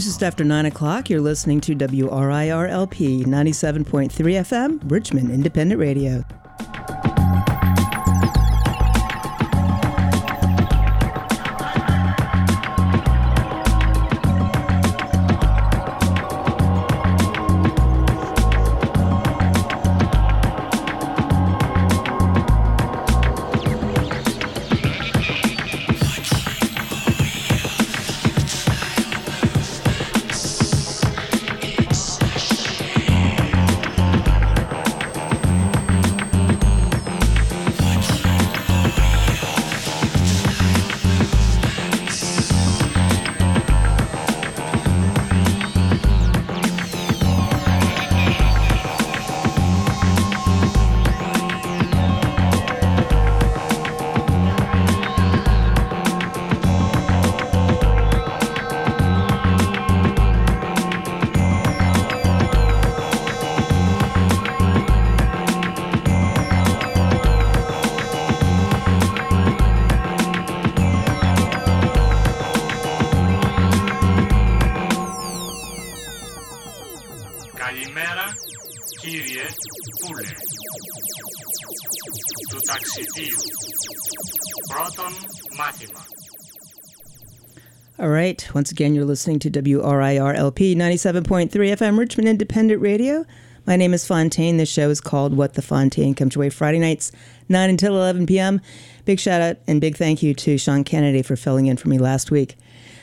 It's just after 9 o'clock. You're listening to WRIRLP 97.3 FM, Richmond Independent Radio. All right. Once again, you're listening to WRIRLP 97.3 FM Richmond Independent Radio. My name is Fontaine. This show is called What the Fontaine Comes Your Way Friday nights, 9 until 11 p.m. Big shout out and big thank you to Sean Kennedy for filling in for me last week.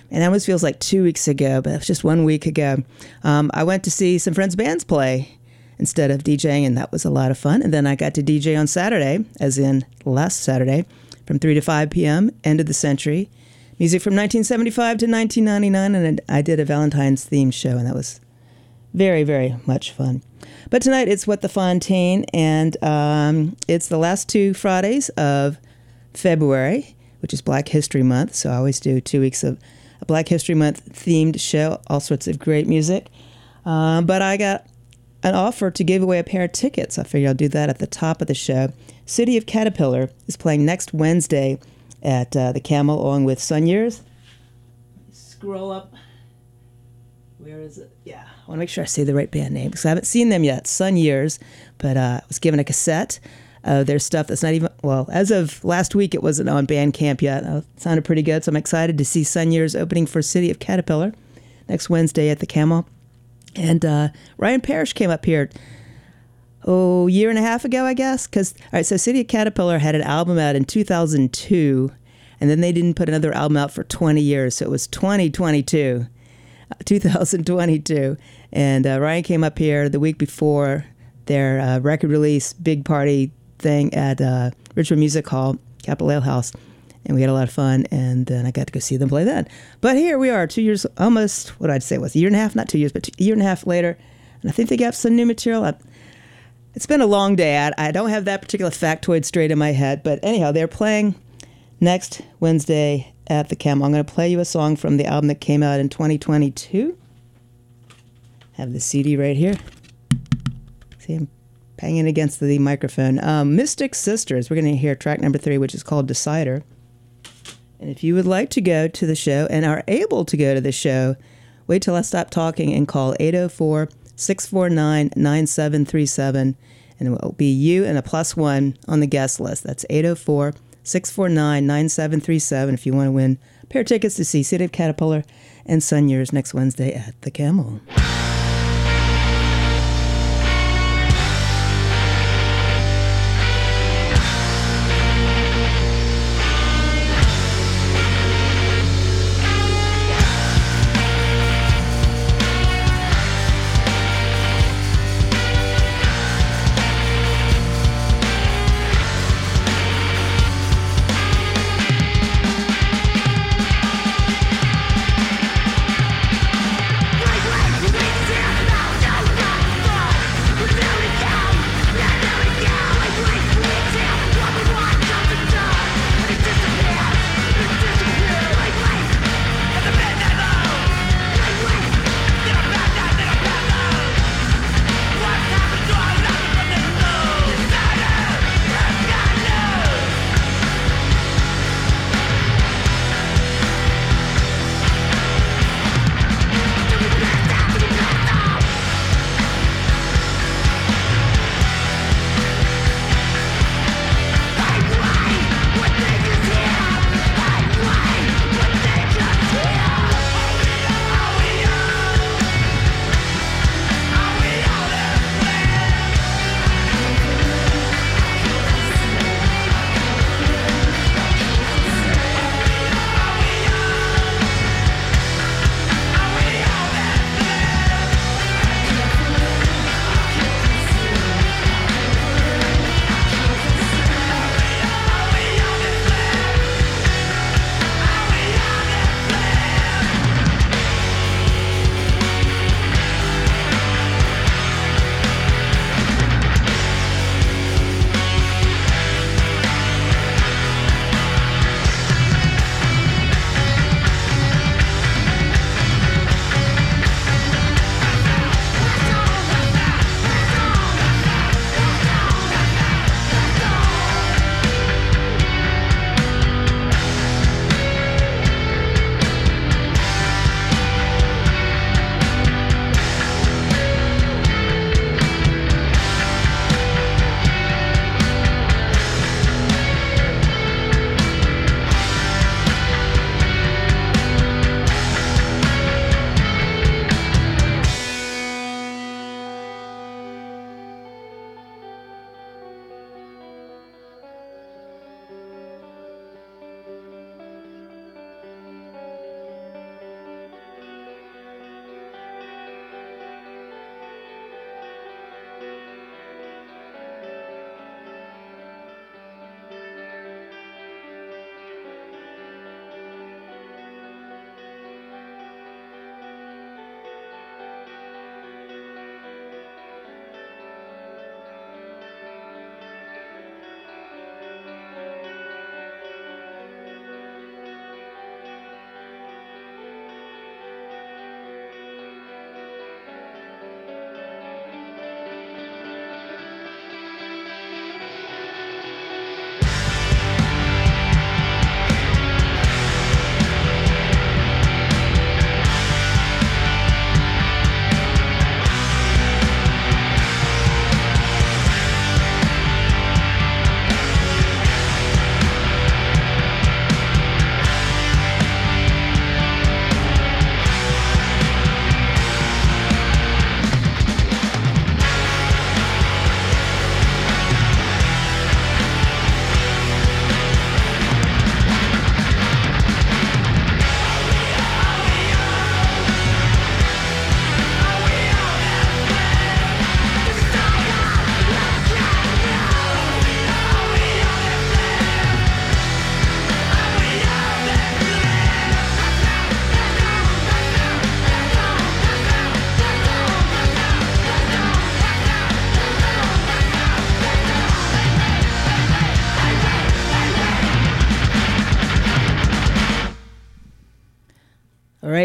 And that was feels like two weeks ago, but it was just one week ago. Um, I went to see some friends' bands play instead of DJing, and that was a lot of fun. And then I got to DJ on Saturday, as in last Saturday from 3 to 5 p.m., end of the century. Music from 1975 to 1999, and I did a Valentine's theme show, and that was very, very much fun. But tonight it's What the Fontaine, and um, it's the last two Fridays of February, which is Black History Month. So I always do two weeks of a Black History Month themed show, all sorts of great music. Um, but I got an offer to give away a pair of tickets. I figure I'll do that at the top of the show. City of Caterpillar is playing next Wednesday at uh, the Camel along with Sun Years. Scroll up. Where is it? Yeah, I want to make sure I say the right band name because I haven't seen them yet. Sun Years, but uh, I was given a cassette of their stuff that's not even well. As of last week, it wasn't on Bandcamp yet. Uh, it sounded pretty good, so I'm excited to see Sun Years opening for City of Caterpillar next Wednesday at the Camel. And uh, Ryan Parrish came up here oh year and a half ago, I guess. Because all right, so City of Caterpillar had an album out in 2002, and then they didn't put another album out for 20 years, so it was 2022. 2022. And uh, Ryan came up here the week before their uh, record release big party thing at uh, Richmond Music Hall, Capitol Ale House. And we had a lot of fun, and then I got to go see them play then. But here we are, two years, almost, what I'd say was a year and a half, not two years, but a year and a half later. And I think they got some new material. I, it's been a long day. I, I don't have that particular factoid straight in my head. But anyhow, they're playing next Wednesday at the Cam. I'm going to play you a song from the album that came out in 2022. Have the CD right here. See, I'm banging against the microphone. Um, Mystic Sisters. We're going to hear track number three, which is called Decider. And if you would like to go to the show and are able to go to the show, wait till I stop talking and call 804 649 9737. And it will be you and a plus one on the guest list. That's 804 649 9737 if you want to win pair of tickets to see City of Caterpillar and Sun Years next Wednesday at the Camel.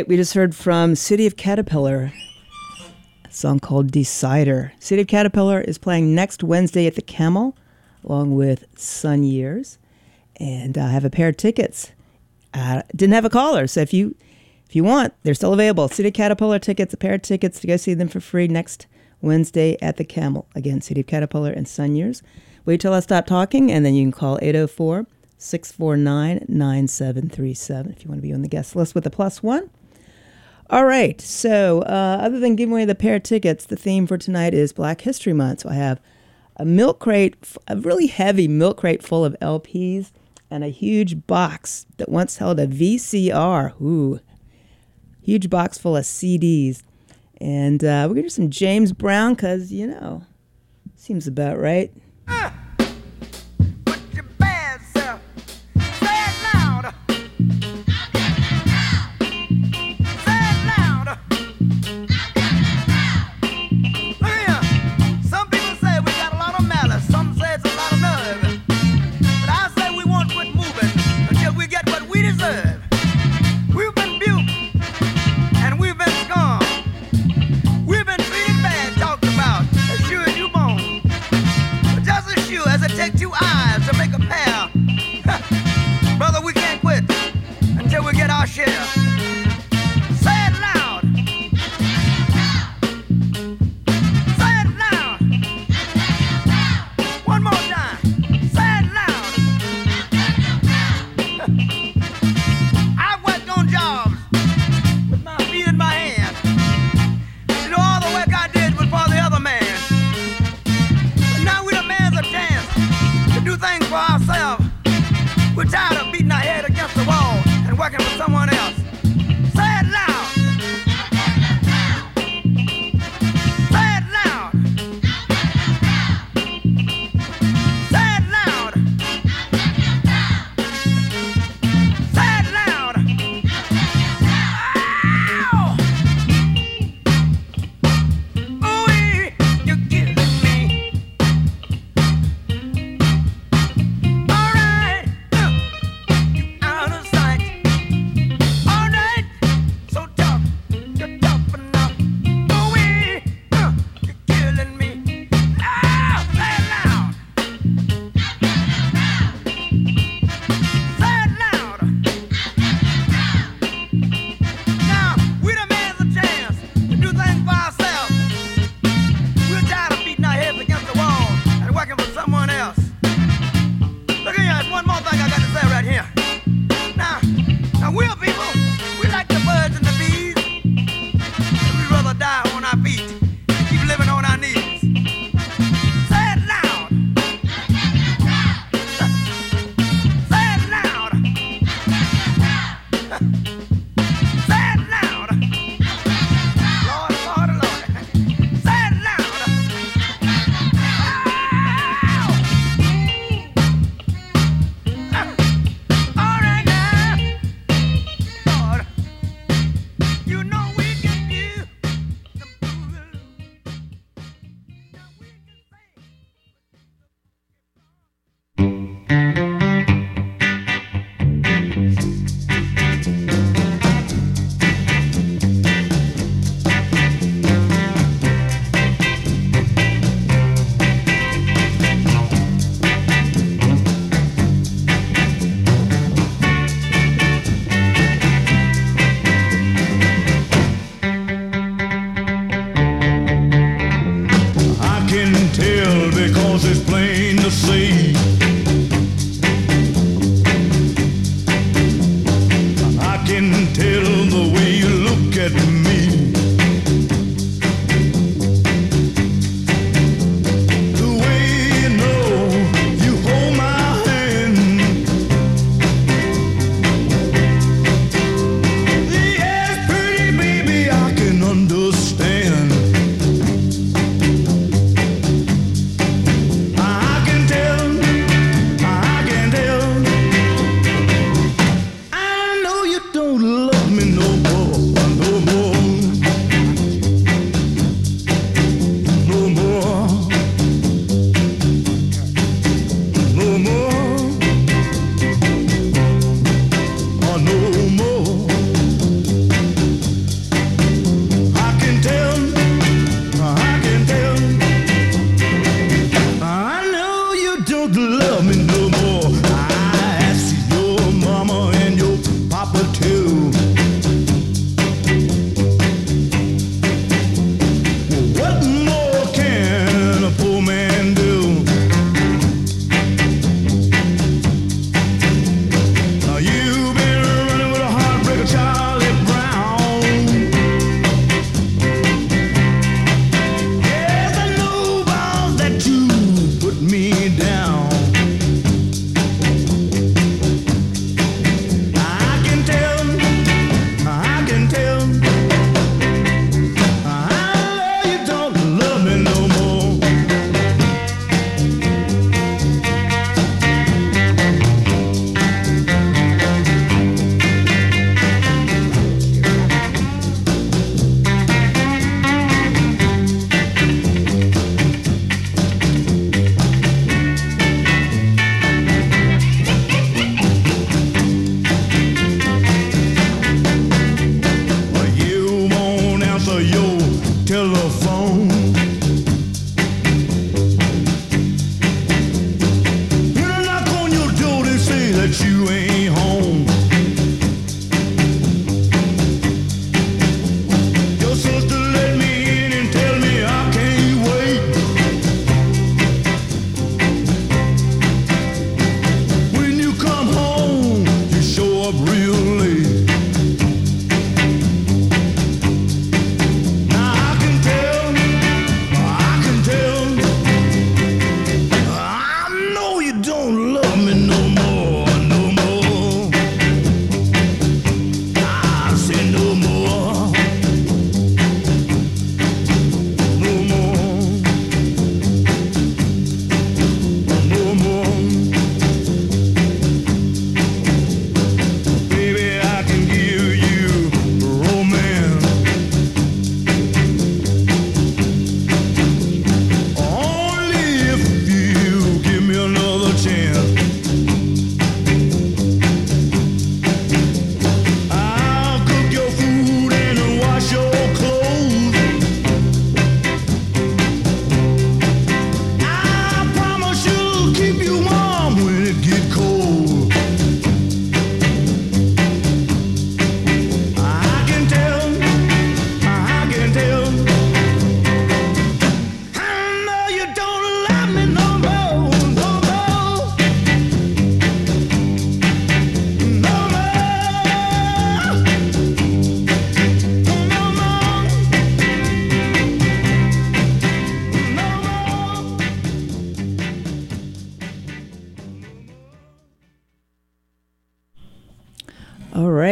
Right, we just heard from City of Caterpillar, a song called Decider. City of Caterpillar is playing next Wednesday at the Camel, along with Sun Years, and I have a pair of tickets. I didn't have a caller, so if you if you want, they're still available. City of Caterpillar tickets, a pair of tickets to go see them for free next Wednesday at the Camel. Again, City of Caterpillar and Sun Years. Wait till I stop talking, and then you can call 804 649 9737 if you want to be on the guest list with a plus one. All right, so uh, other than giving away the pair of tickets, the theme for tonight is Black History Month. So I have a milk crate, a really heavy milk crate full of LPs, and a huge box that once held a VCR. Ooh, huge box full of CDs. And uh, we're going to do some James Brown because, you know, seems about right. Put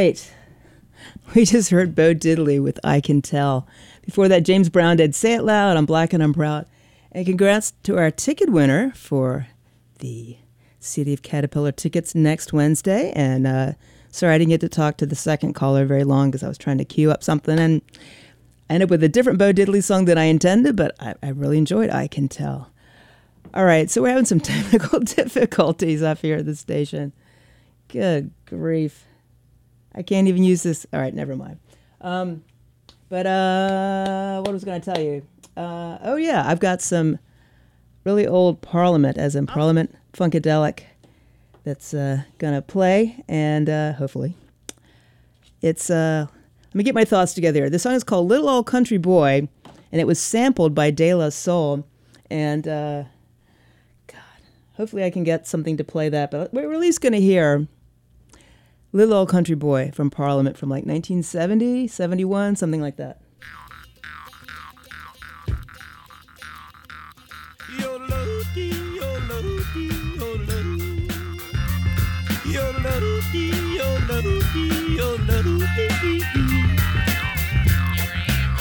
right. We just heard Bo Diddley with I Can Tell. Before that, James Brown did Say It Loud I'm Black and I'm Proud. And congrats to our ticket winner for the City of Caterpillar tickets next Wednesday. And uh, sorry I didn't get to talk to the second caller very long because I was trying to queue up something and ended up with a different Bo Diddley song than I intended, but I, I really enjoyed I Can Tell. All right, so we're having some technical difficulties up here at the station. Good grief. I can't even use this. All right, never mind. Um, but uh, what was going to tell you? Uh, oh yeah, I've got some really old Parliament, as in Parliament Funkadelic, that's uh, gonna play, and uh, hopefully, it's. Uh, let me get my thoughts together. This song is called "Little Old Country Boy," and it was sampled by De La Soul, and uh, God, hopefully, I can get something to play that. But we're at least gonna hear. Little Old Country Boy from Parliament from like 1970, 71, something like that.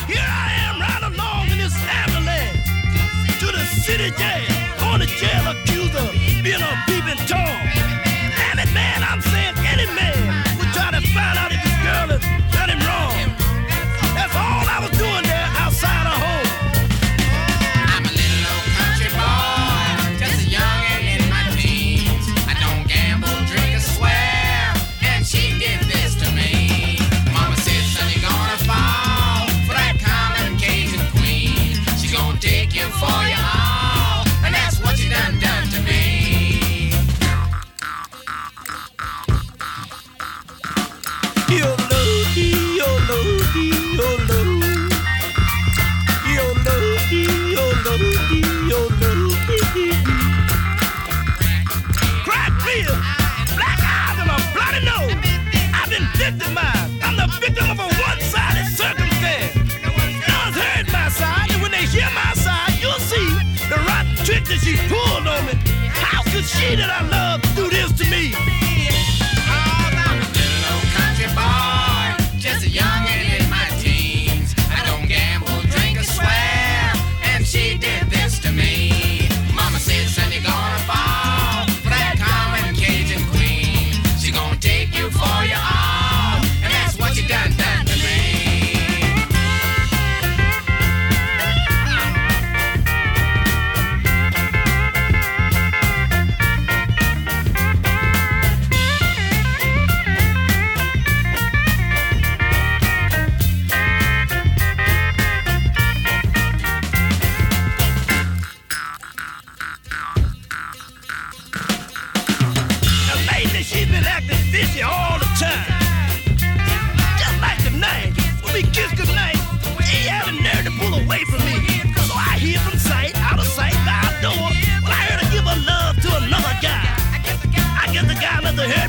Here I am right along in this ambulance to the city jail. Going to jail accused of being a peeping Tom. That I love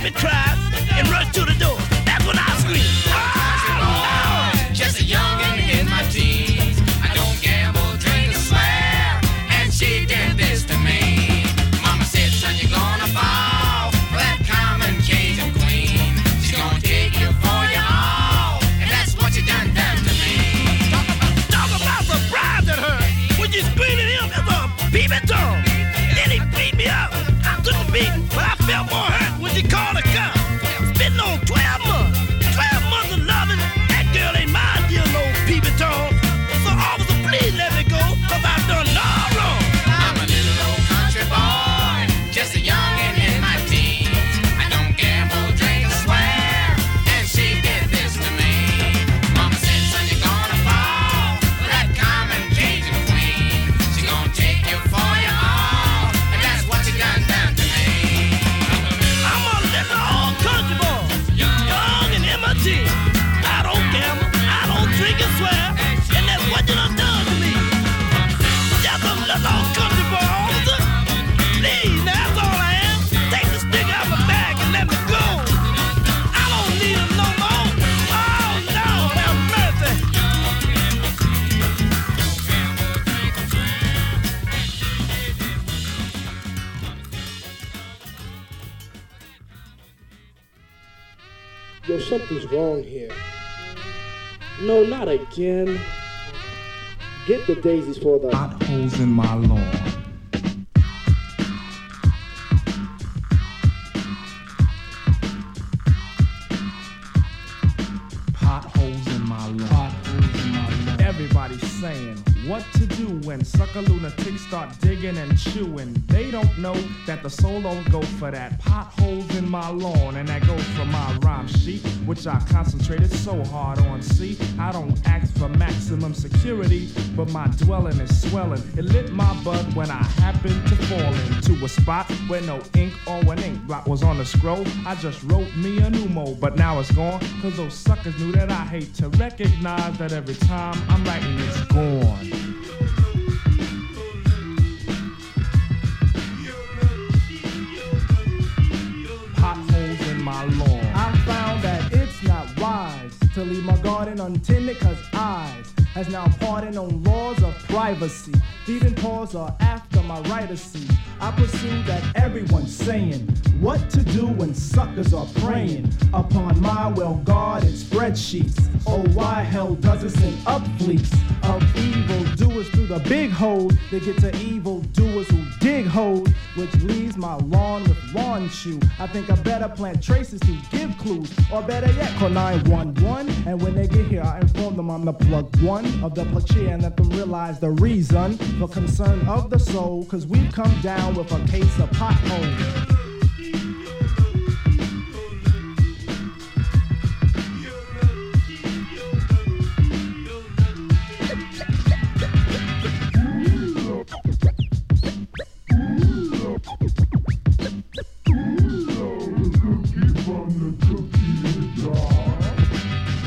Tammy cried and No, not again. Get the daisies for the. potholes in my lawn. What to do when sucker lunatics start digging and chewing. They don't know that the soul don't go for that. Potholes in my lawn, and that goes for my rhyme sheet, which I concentrated so hard on. See, I don't ask for maximum security, but my dwelling is swelling. It lit my bud when I happened to fall into a spot where no ink or an ink blot was on the scroll. I just wrote me a new mo, but now it's gone. Cause those suckers knew that I hate to recognize that every time I'm writing it's gone. To leave my garden untended cause eyes has now pardoned on laws of privacy. Thieving paws are after my right to see. I pursue that everyone's saying what to do when suckers are preying upon my well-guarded spreadsheets. Oh, why hell does it send up fleets of evil doers through the big hole? They get to evil doers who dig holes, which leaves my lawn with lawn chew. I think I better plant traces to give clues, or better yet, call 911. And when they get here, I inform them I'm the plug one of the plug and let them realize the reason for concern of the soul. Cause we've come down with a case of potholes.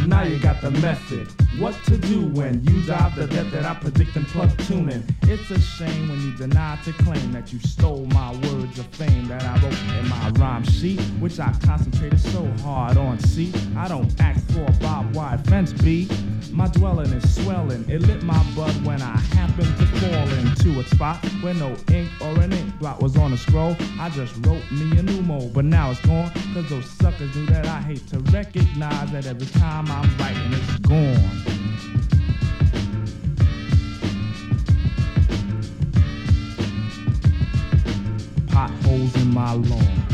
Now you got the method. What to do when you dive the depth that I predict and plug tuning. It's a shame when you deny to claim that you stole my words of fame that I wrote in my rhyme sheet, which I concentrated so hard on. See, I don't ask for a barbed wire fence, B. My dwelling is swelling. It lit my butt when I happened to fall into a spot where no ink or an ink blot was on the scroll. I just wrote me a new mo, but now it's gone. Cause those suckers knew that I hate to recognize that every time I'm writing, it's gone. Potholes in my lawn.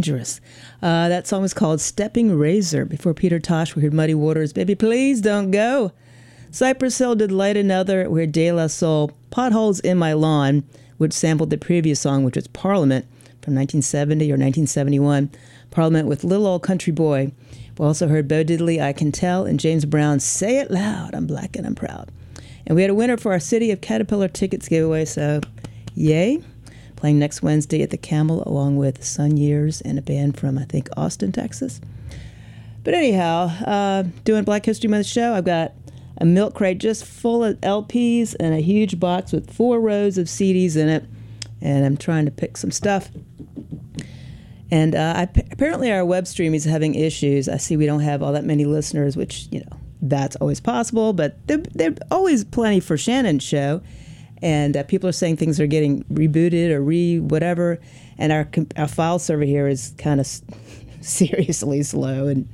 Dangerous. Uh, that song was called Stepping Razor. Before Peter Tosh, we heard Muddy Waters, Baby Please Don't Go. Cypress Hill did Light Another. where De La Soul, Potholes in My Lawn, which sampled the previous song, which was Parliament from 1970 or 1971. Parliament with Little Ole Country Boy. We also heard Bo Diddley, I Can Tell, and James Brown, Say It Loud, I'm Black and I'm Proud. And we had a winner for our City of Caterpillar tickets giveaway, so yay. Playing next Wednesday at the Camel along with Sun Years and a band from, I think, Austin, Texas. But anyhow, uh, doing Black History Month show, I've got a milk crate just full of LPs and a huge box with four rows of CDs in it. And I'm trying to pick some stuff. And uh, I, apparently, our web stream is having issues. I see we don't have all that many listeners, which, you know, that's always possible, but there, always plenty for Shannon's show. And uh, people are saying things are getting rebooted or re whatever. And our, our file server here is kind of seriously slow. And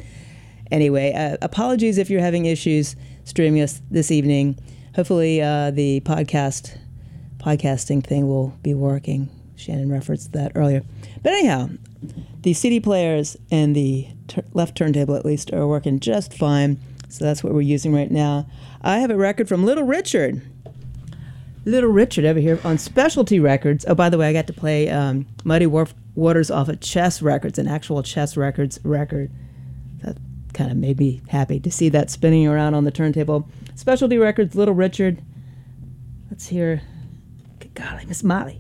anyway, uh, apologies if you're having issues streaming us this evening. Hopefully, uh, the podcast podcasting thing will be working. Shannon referenced that earlier. But anyhow, the CD players and the left turntable, at least, are working just fine. So that's what we're using right now. I have a record from Little Richard. Little Richard over here on Specialty Records. Oh, by the way, I got to play um, Muddy Warf- Waters off of Chess Records, an actual Chess Records record. That kind of made me happy to see that spinning around on the turntable. Specialty Records, Little Richard. Let's hear. Good golly, Miss Molly.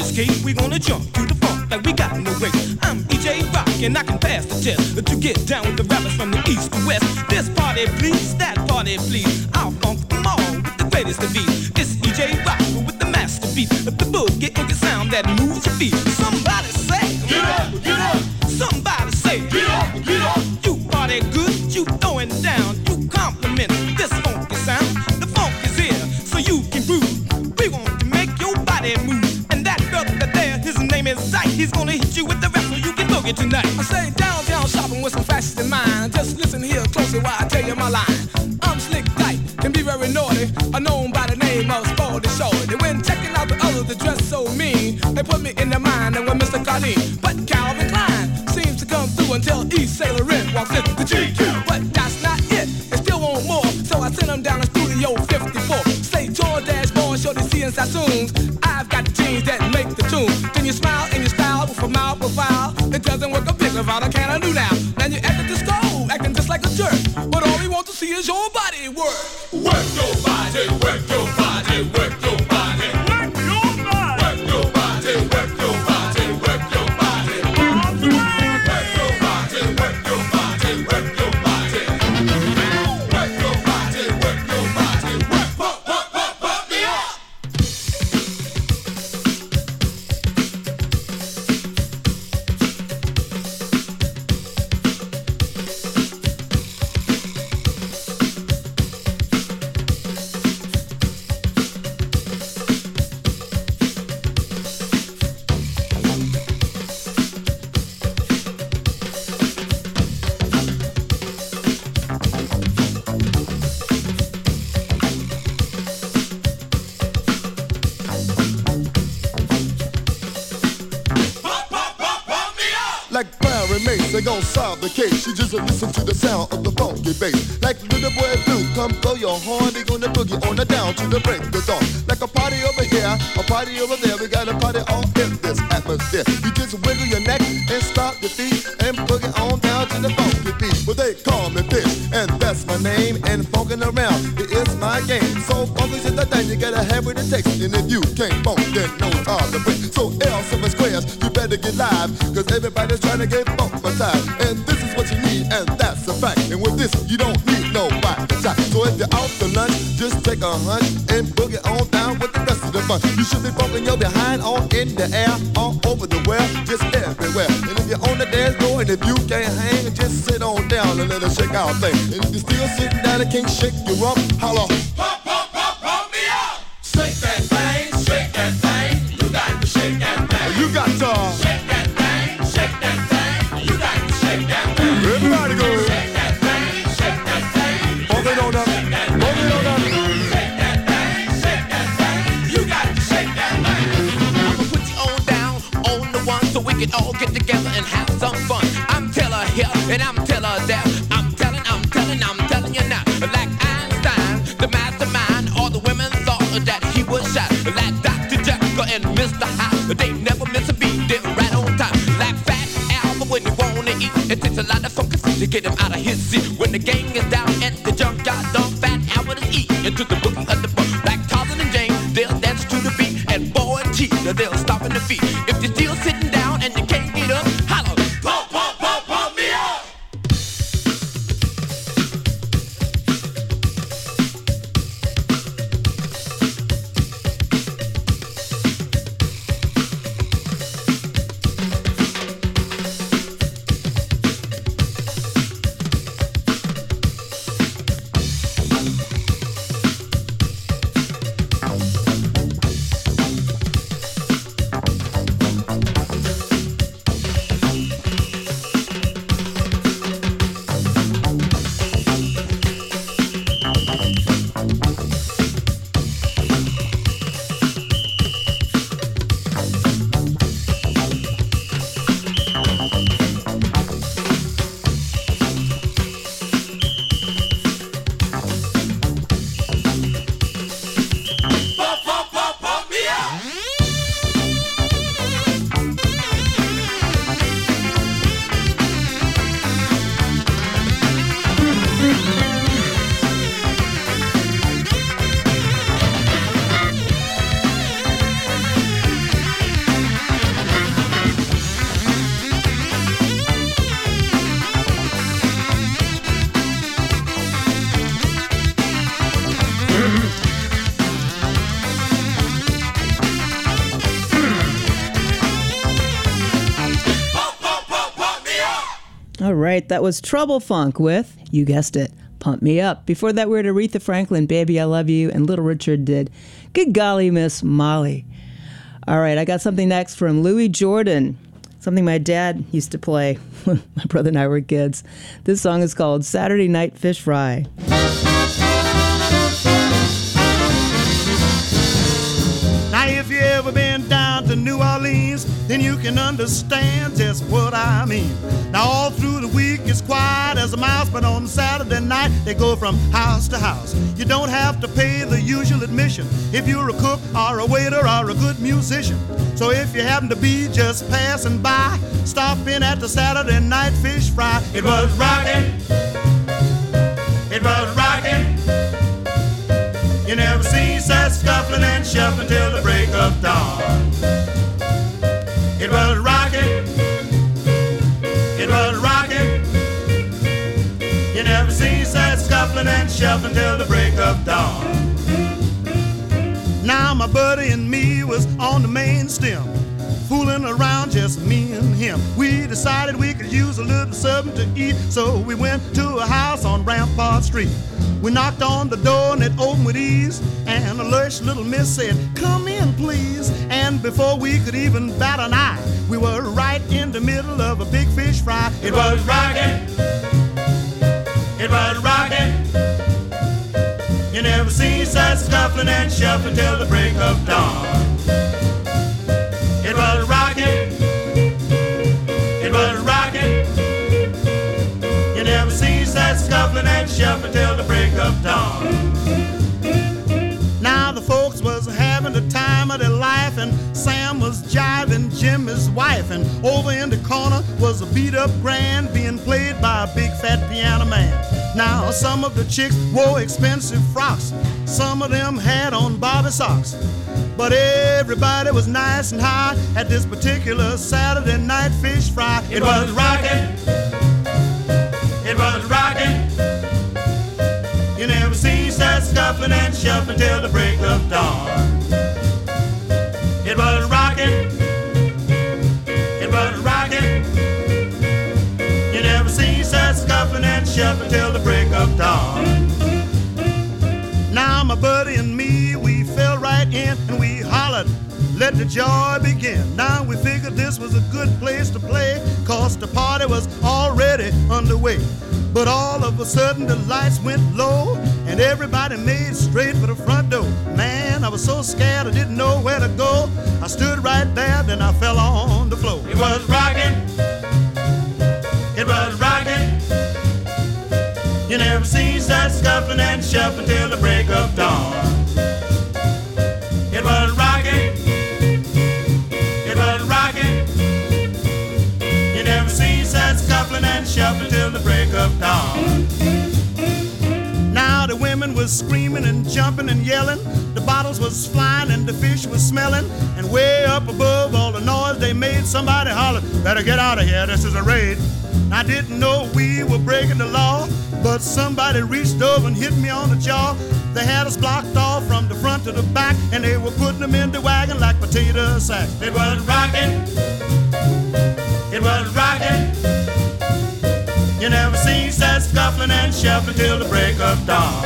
escape, we gonna jump. work. Work your body, work your body, work your body. And if you can't bone, then no time to break. So L seven squares, you better get live. Cause everybody's trying to get bone time. And this is what you need, and that's a fact. And with this, you don't need no back shot. So if you're off to lunch, just take a hunch and boogie on down with the rest of the fun. You should be bumping your behind all in the air, all over the world, just everywhere. And if you're on the dance floor and if you can't hang, just sit on down and let us shake out thing. And if you're still sitting down and can't shake your rump, Holla, right, that was Trouble Funk with, you guessed it, Pump Me Up. Before that, we heard Aretha Franklin, Baby I Love You, and Little Richard did Good Golly Miss Molly. All right, I got something next from Louis Jordan, something my dad used to play when my brother and I were kids. This song is called Saturday Night Fish Fry. Can understand just what I mean. Now, all through the week it's quiet as a mouse, but on Saturday night they go from house to house. You don't have to pay the usual admission if you're a cook or a waiter or a good musician. So if you happen to be just passing by, stop in at the Saturday night fish fry. It was rocking. It was rocking. You never seen such scuffling and shuffling till the break of dawn. It was rocking. It was rocking. You never seen such scuffling and shuffling till the break of dawn. Now my buddy and me was on the main stem, fooling around just me and him. We decided we could use a little something to eat, so we went to a house on Rampart Street. We knocked on the door and it opened with ease, and a lush little miss said, "Come in, please." And before we could even bat an eye, we were right in the middle of a big fish fry. It was rocking. It was rocking. You never seen such scuffling and shuffling till the break of dawn. Was rocking. It was rocking. You never seen such scuffling and shuffling till the break of dawn. And Sam was jiving Jimmy's wife, and over in the corner was a beat up grand being played by a big fat piano man. Now some of the chicks wore expensive frocks, some of them had on bobby socks. But everybody was nice and high at this particular Saturday night fish fry. It was rocking. It was rocking. You never seen such scuffling and shuffling till the break of dawn. It was rocking. It was rocking. You never such and till the break of dawn. Now my buddy and let the joy begin. Now we figured this was a good place to play, cause the party was already underway. But all of a sudden the lights went low and everybody made straight for the front door. Man, I was so scared I didn't know where to go. I stood right there, then I fell on the floor. It was rocking. It was rocking. You never seen such scuffling and shuffling till the break of dawn. And shuffling till the break of dawn. Now the women was screaming and jumping and yelling. The bottles was flying and the fish was smelling. And way up above all the noise they made, somebody hollered, "Better get out of here! This is a raid." I didn't know we were breaking the law, but somebody reached over and hit me on the jaw. They had us blocked off from the front to the back, and they were putting them in the wagon like potato sacks. It was rocking. It was rocking. You never seen such scuffling and shuffling till the break of dawn.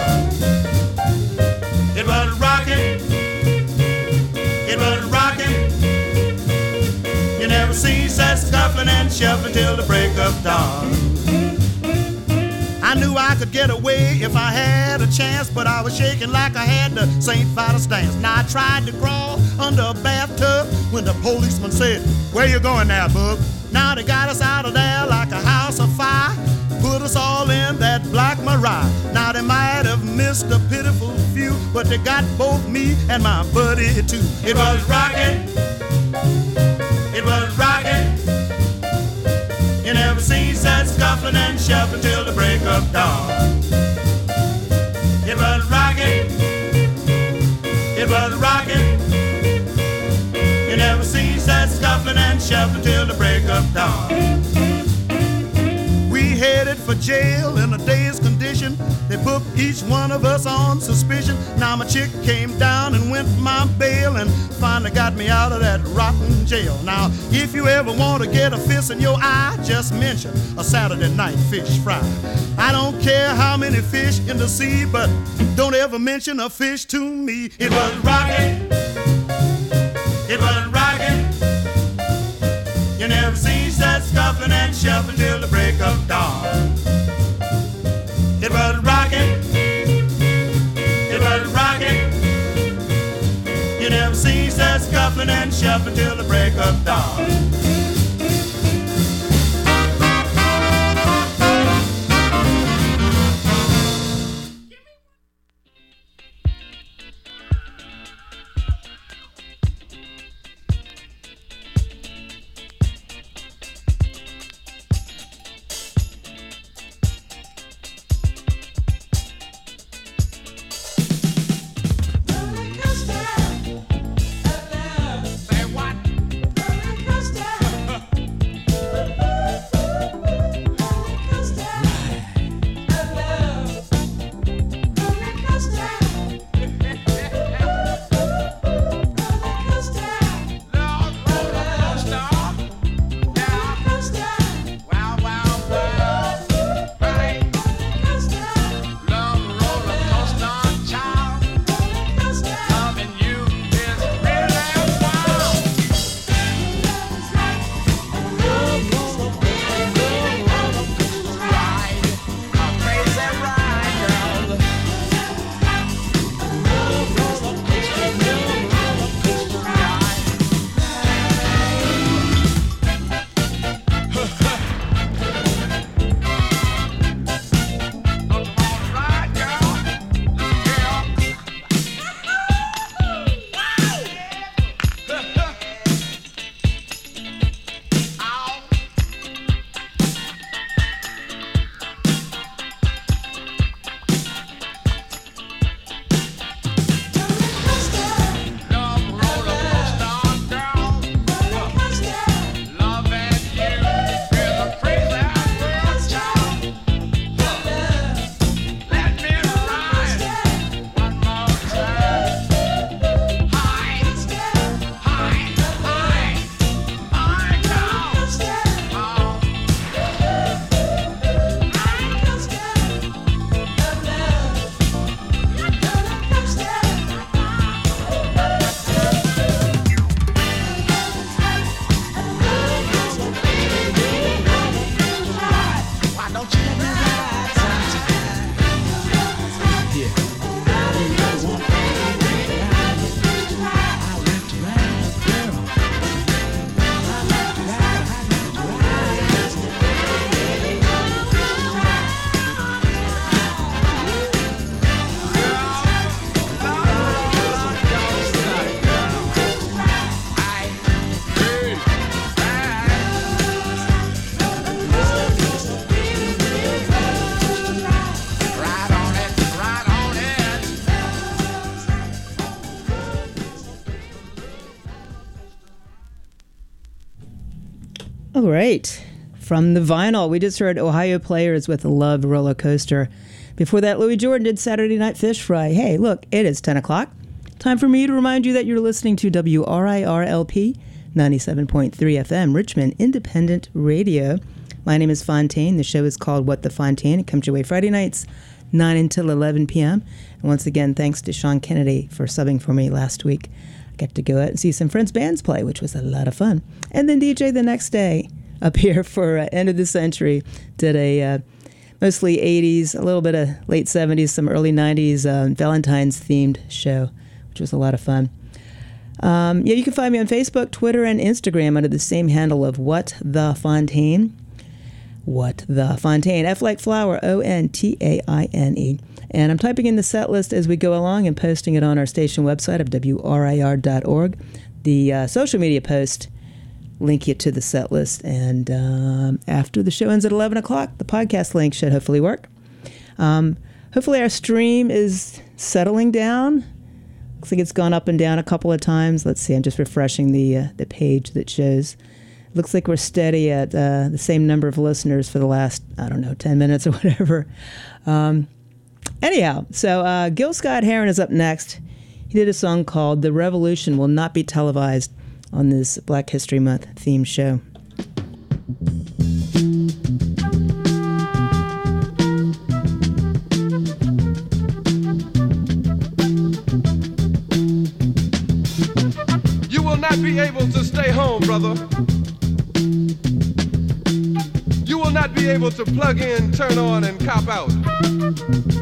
It was rocking. It was rocking. You never seen such scuffling and shuffling till the break of dawn. I knew I could get away if I had a chance, but I was shaking like I had the St. Vitus dance. Now I tried to crawl under a bathtub when the policeman said, Where you going now, bub? Now they got us out of there like a house of fire. That black Mariah. Now they might have missed a pitiful few, but they got both me and my buddy too. It was rocking. It was rocking. You never seen such scuffling and shuffling till the break of dawn. It was rocking. It was rocking. You never seen such scuffling and shuffling till the break of dawn. Jail in a day's condition. They put each one of us on suspicion. Now my chick came down and went my bail and finally got me out of that rotten jail. Now, if you ever want to get a fist in your eye, just mention a Saturday night fish fry. I don't care how many fish in the sea, but don't ever mention a fish to me. It was rocking. It was rocking. You never seen such scuffling and shuffling till the break of dawn. And shuffling till the break of dawn. Right. From the vinyl, we just heard Ohio Players with Love Roller Coaster. Before that, Louis Jordan did Saturday Night Fish Fry. Hey, look, it is 10 o'clock. Time for me to remind you that you're listening to WRIRLP 97.3 FM, Richmond Independent Radio. My name is Fontaine. The show is called What the Fontaine. It comes your way Friday nights, 9 until 11 p.m. And once again, thanks to Sean Kennedy for subbing for me last week. I got to go out and see some friends' bands play, which was a lot of fun. And then DJ the next day up here for uh, end of the century did a uh, mostly 80s, a little bit of late 70s, some early 90s uh, Valentine's themed show, which was a lot of fun. Um, yeah, you can find me on Facebook, Twitter, and Instagram under the same handle of What the Fontaine. What the Fontaine. F like flower, O N T A I N E. And I'm typing in the set list as we go along and posting it on our station website of WRIR.org. The uh, social media post link you to the set list. And um, after the show ends at 11 o'clock, the podcast link should hopefully work. Um, hopefully, our stream is settling down. Looks like it's gone up and down a couple of times. Let's see, I'm just refreshing the, uh, the page that shows. Looks like we're steady at uh, the same number of listeners for the last, I don't know, 10 minutes or whatever. Um, Anyhow, so uh, Gil Scott Heron is up next. He did a song called "The Revolution Will Not Be Televised" on this Black History Month theme show. You will not be able to stay home, brother. You will not be able to plug in, turn on, and cop out.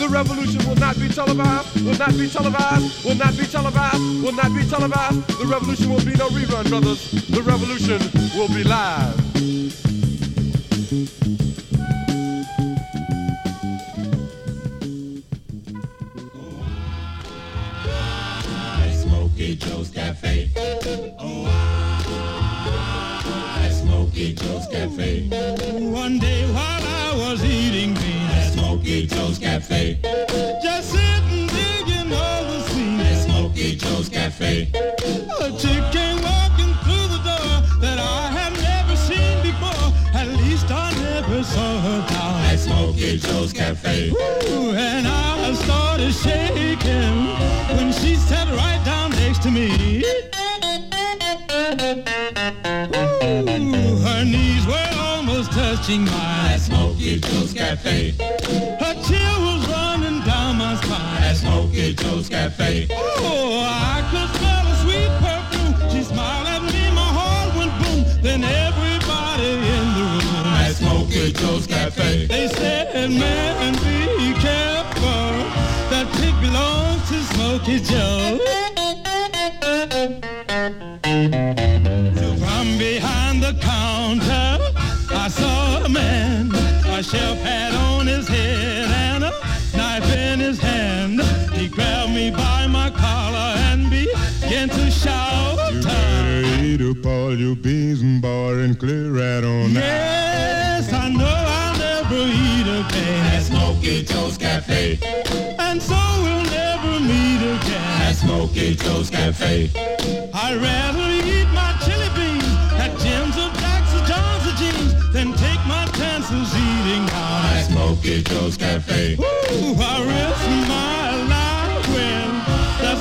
The revolution will not be televised, will not be televised, will not be televised, will not be televised. The revolution will be no rerun, brothers. The revolution will be live. Smokey Joe's Cafe. Oh, at Smokey Joe's Cafe. One day while Smokey Joe's Cafe. Just sitting digging all the scene At Smokey Joe's Cafe. A chick came walking through the door that I had never seen before. At least I never saw her down At Smokey Joe's Cafe. Ooh, and I started shaking when she sat right down next to me. Touching mine. At Smokey Joe's Cafe. Her chill was running down my spine. At Smokey Joe's Cafe. Oh, I could smell a sweet perfume. She smiled at me, my heart went boom. Then everybody in the room At Smokey Joe's Cafe. They said, man, be careful. That pig belongs to Smokey Joe. All your beans and bar and clear right on out. Yes, I know I'll never eat again. At Smokey Joe's Cafe. And so we'll never meet again. At Smokey Joe's Cafe. I'd rather eat my chili beans at Jim's or Jack's or John's or Jeans than take my chances eating out At Smokey Joe's Cafe. Ooh, I risk my life when that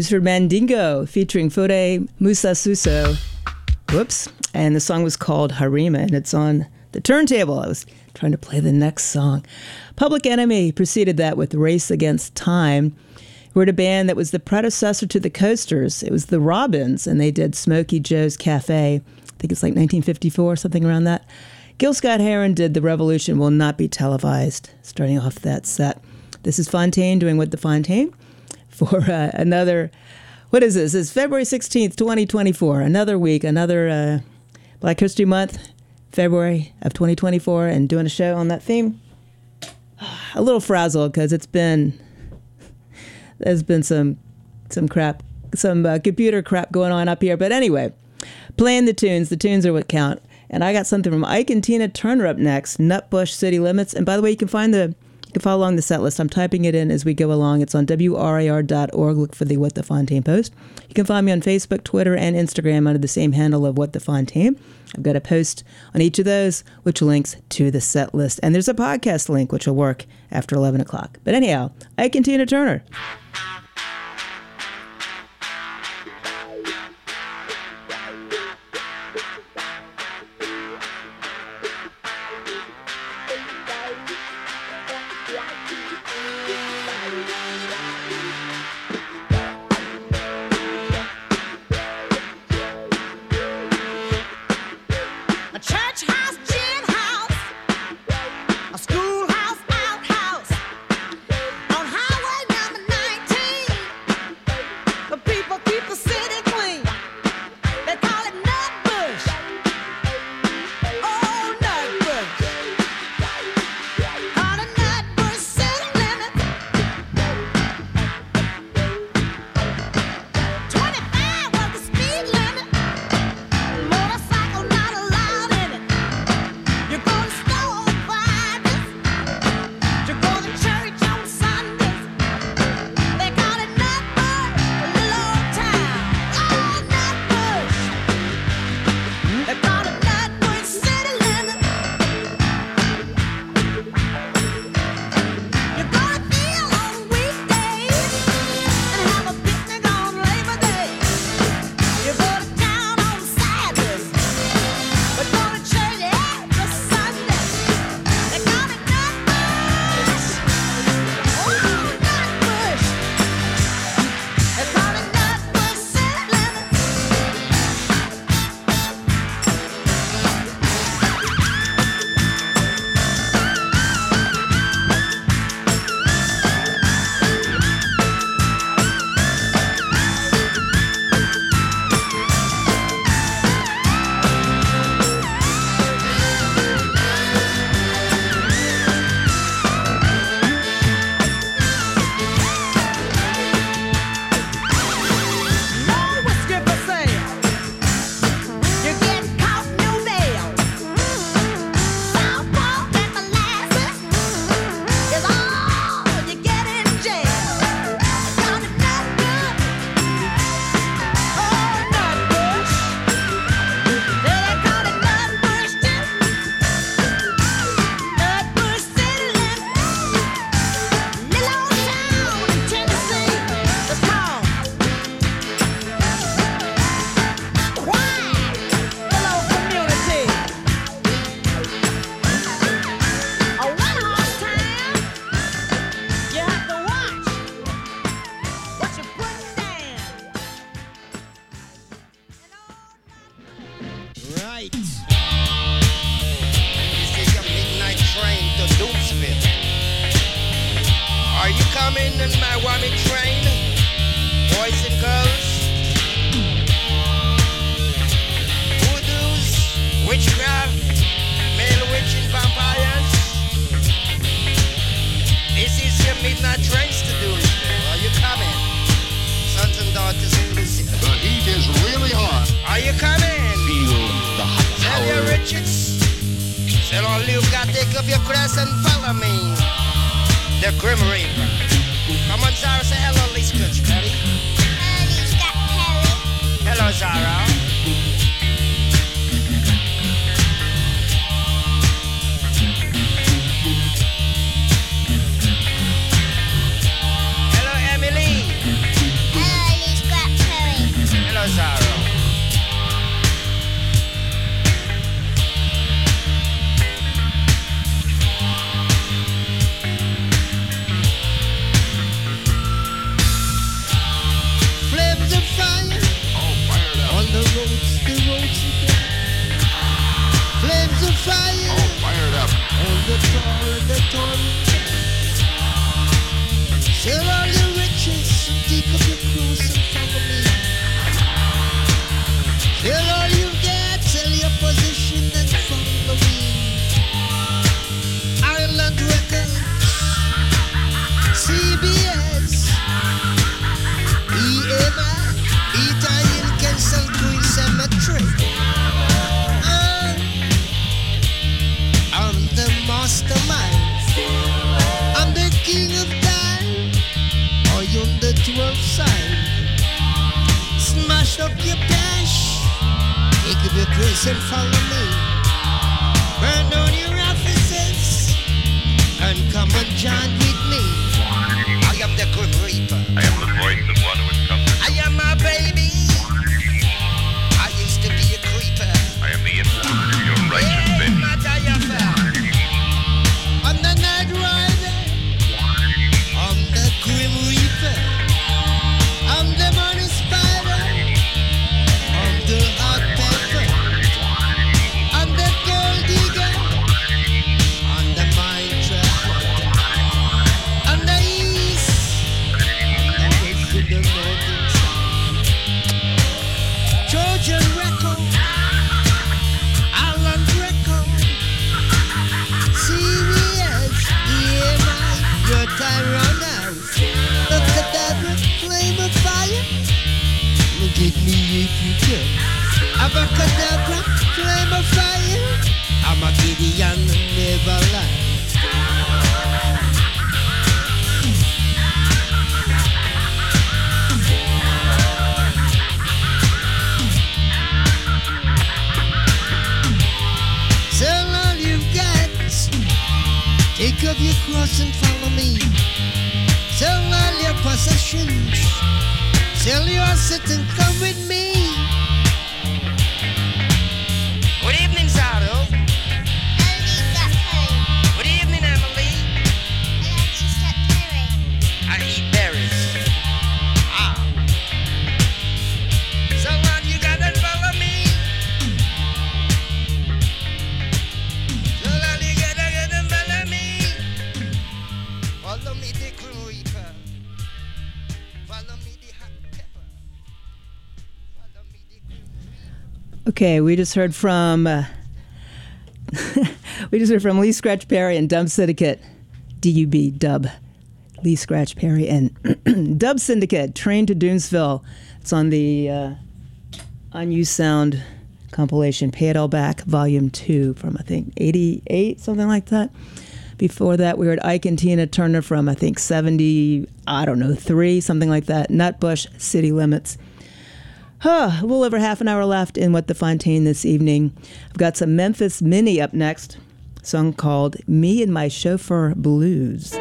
Just heard Mandingo featuring Foday Musa Suso. Whoops. And the song was called Harima, and it's on the turntable. I was trying to play the next song. Public Enemy preceded that with Race Against Time. We're a band that was the predecessor to the Coasters. It was the Robins, and they did Smokey Joe's Cafe. I think it's like 1954, something around that. Gil Scott Heron did The Revolution Will Not Be Televised, starting off that set. This is Fontaine doing What the Fontaine for uh, another, what is this? It's February 16th, 2024. Another week, another uh, Black History Month, February of 2024, and doing a show on that theme. A little frazzled because it's been, there's been some, some crap, some uh, computer crap going on up here. But anyway, playing the tunes, the tunes are what count. And I got something from Ike and Tina Turner up next, Nutbush City Limits. And by the way, you can find the can follow along the set list. I'm typing it in as we go along. It's on WRIR.org. Look for the What the Fontaine post. You can find me on Facebook, Twitter, and Instagram under the same handle of What the Fontaine. I've got a post on each of those, which links to the set list. And there's a podcast link, which will work after 11 o'clock. But anyhow, I Tina Turner. Follow. The Grim Reaper. Come on, Zara, say hello, Lee Scratch Perry. Hello, Zara. Sell all your riches and up your and follow me. Okay, we just heard from uh, we just heard from Lee Scratch Perry and Dub Syndicate, DUB Dub, Lee Scratch Perry and Dub Syndicate, Train to Doomsville. It's on the uh, On-U Sound compilation, Pay It All Back, Volume Two, from I think '88, something like that. Before that, we heard Ike and Tina Turner from I think '70, I don't know, three, something like that. Nutbush, City Limits. Huh, a little over half an hour left in What the Fontaine this evening. I've got some Memphis Minnie up next, song called Me and My Chauffeur Blues.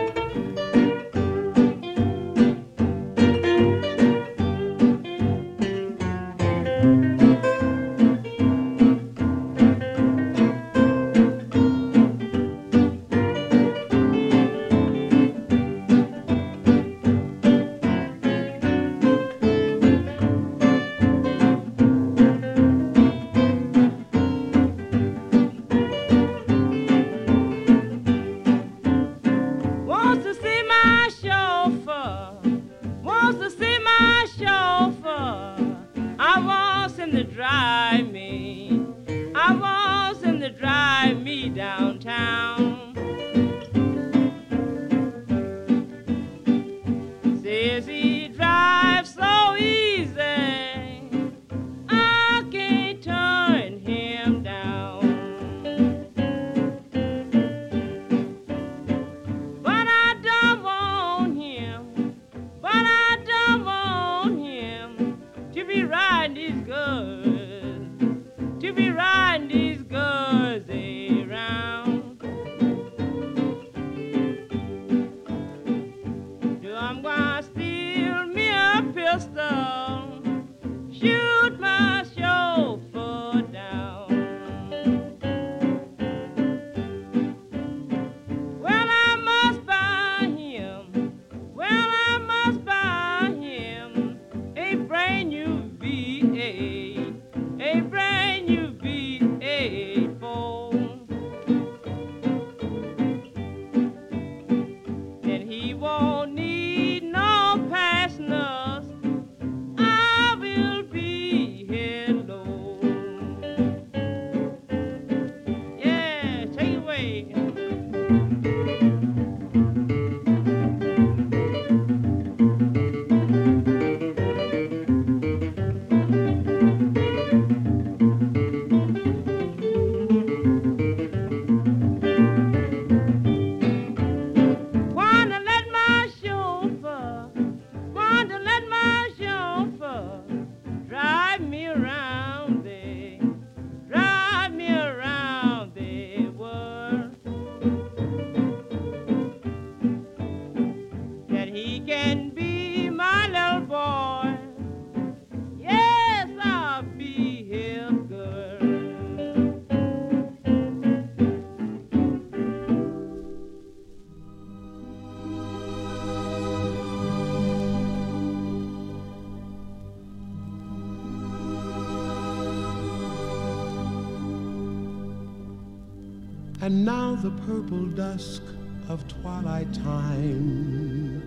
Time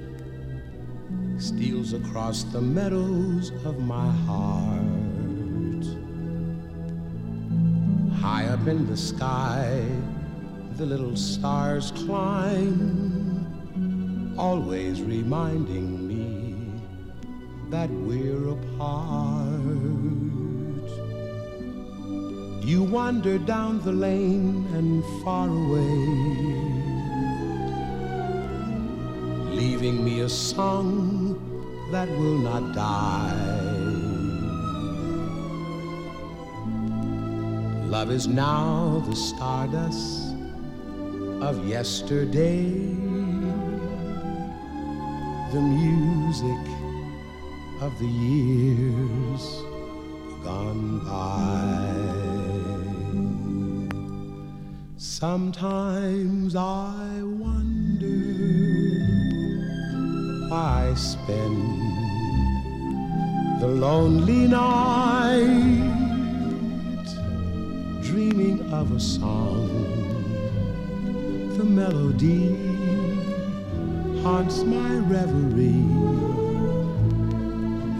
steals across the meadows of my heart. High up in the sky, the little stars climb, always reminding me that we're apart. You wander down the lane and far away, leaving me a song that will not die. Love is now the stardust of yesterday, the music of the years gone by. Sometimes I wonder I spend the lonely night dreaming of a song. The melody haunts my reverie,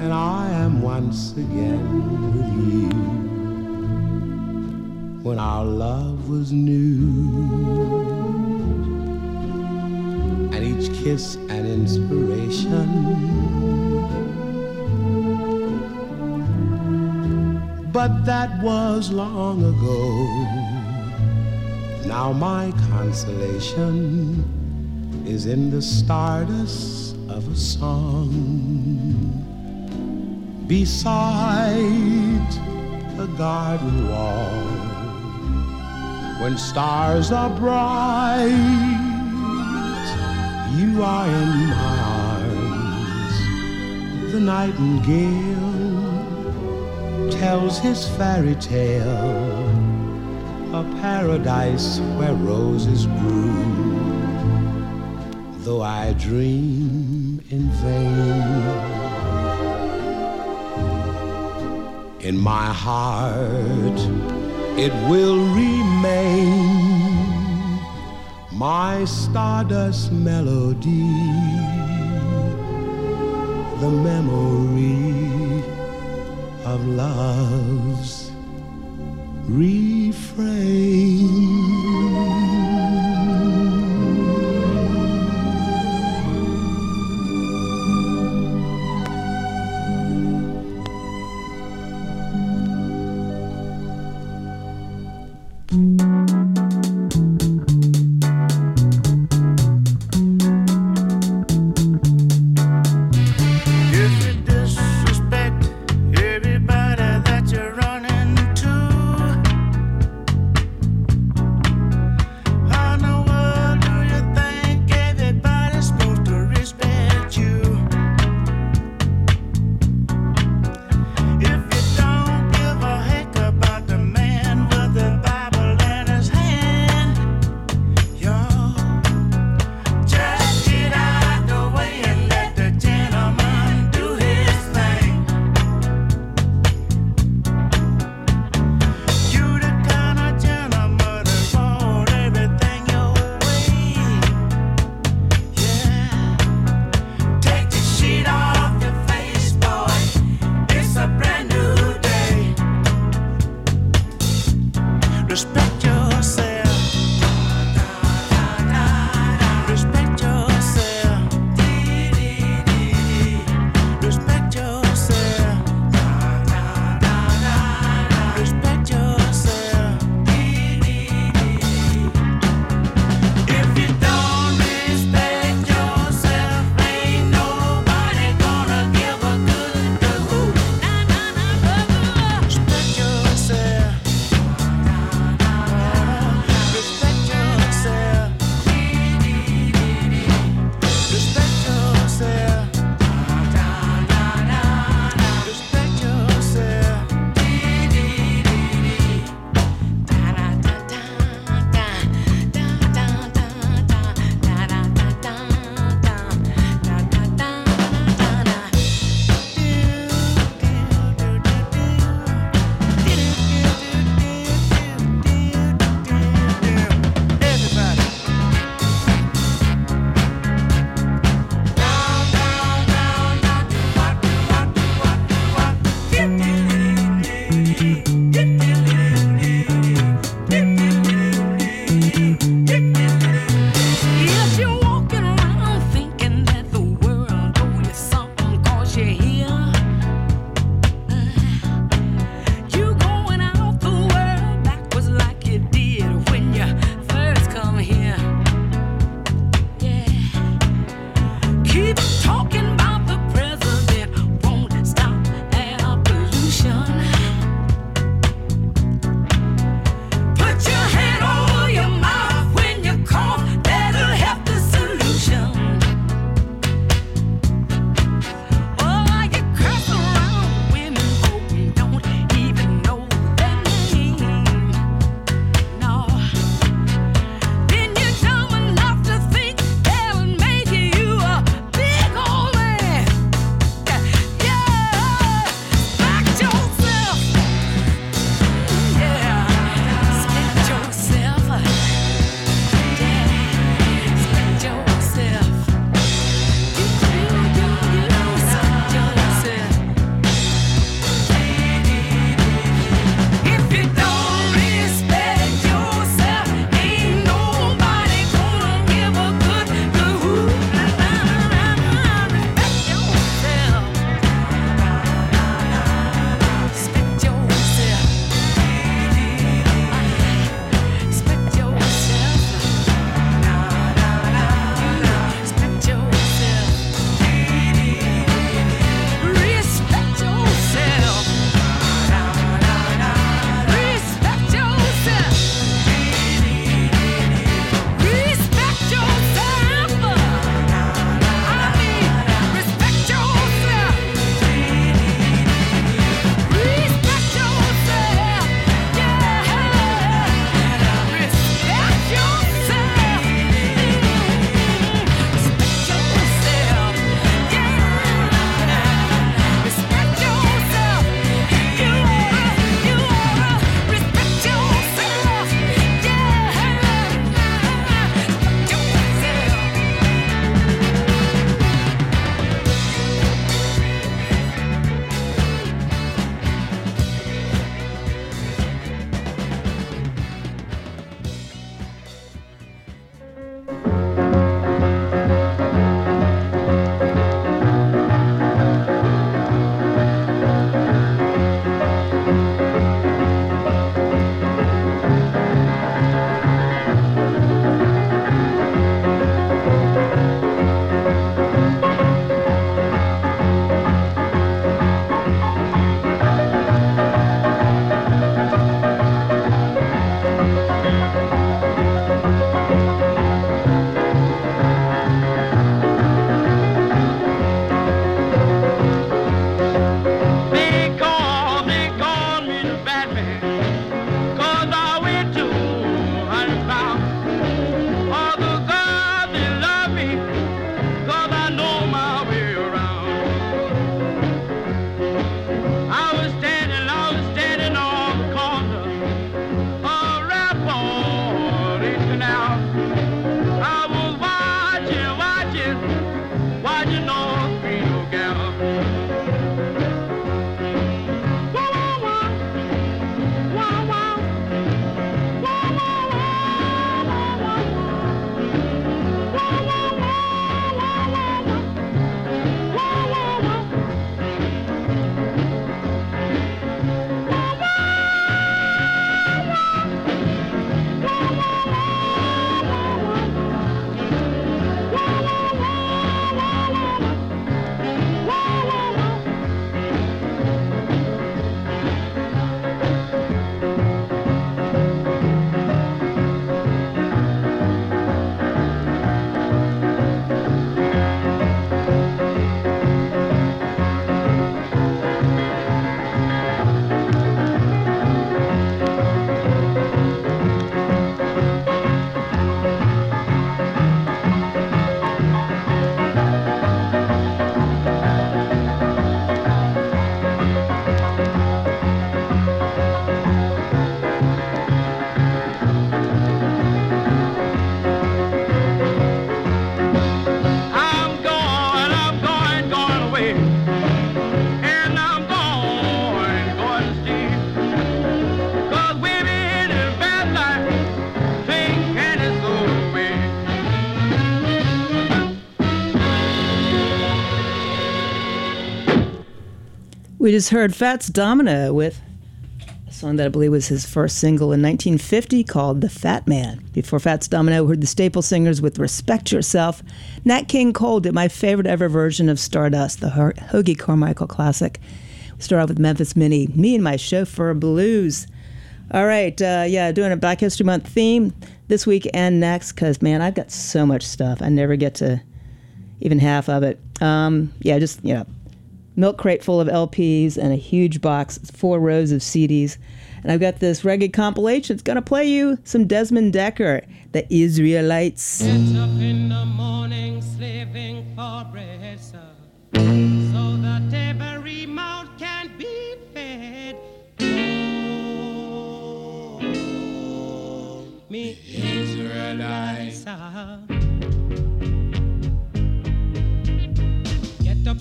and I am once again with you when our love was new, kiss an inspiration. But that was long ago. Now my consolation is in the stardust of a song beside a garden wall. When stars are bright, are in my arms. The nightingale tells his fairy tale, a paradise where roses bloom, Though I dream in vain, in my heart it will remain my stardust melody, the memory of love's refrain. We just heard Fats Domino with a song that I believe was his first single in 1950 called The Fat Man. Before Fats Domino, heard the Staple Singers with Respect Yourself. Nat King Cole did my favorite ever version of Stardust, the Ho- Hoagy Carmichael classic. We start off with Memphis Minnie, Me and My Chauffeur Blues. All right, uh, yeah, doing a Black History Month theme this week and next because, man, I've got so much stuff. I never get to even half of it. Um, yeah, just, you know, milk crate full of LPs and a huge box, four rows of CDs. And I've got this reggae compilation. It's going to play you some Desmond Dekker, the Israelites. Get up in the morning slaving for bread, sir, so that every mouth can be fed. Oh, me Israelites, sir.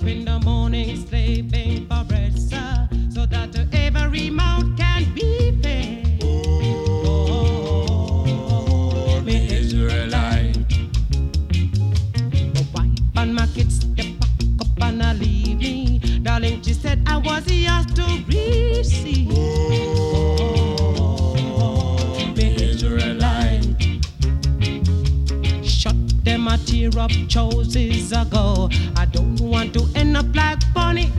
In the morning slaving for bread, sir, so that every mouth can be fed. Oh, me Israelite. My wife and my kids they pack up and I leave me. Darling, she said I was yours to receive. Oh, a tear up choices ago. I don't want to end up like Bonnie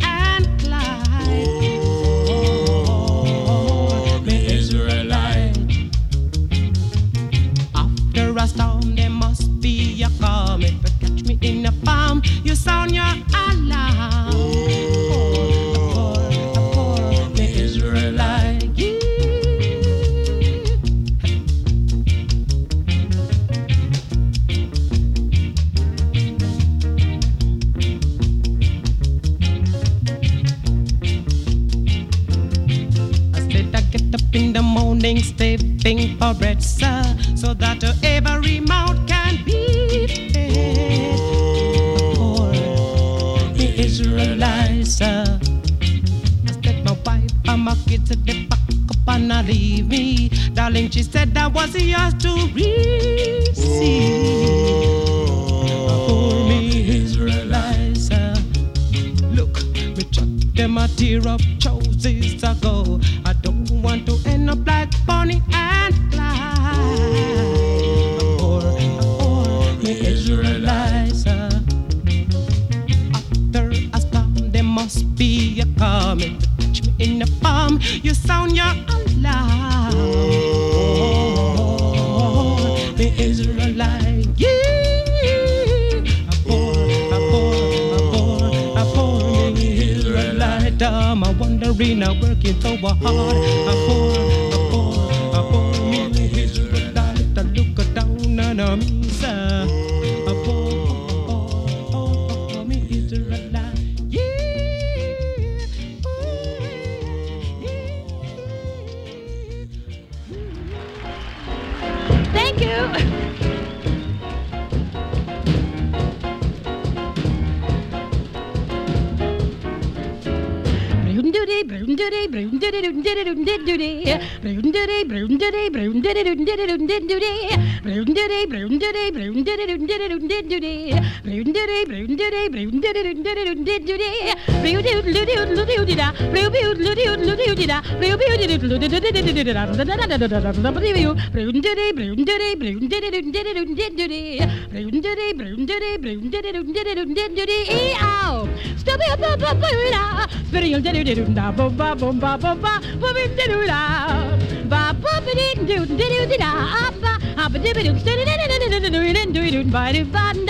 Bye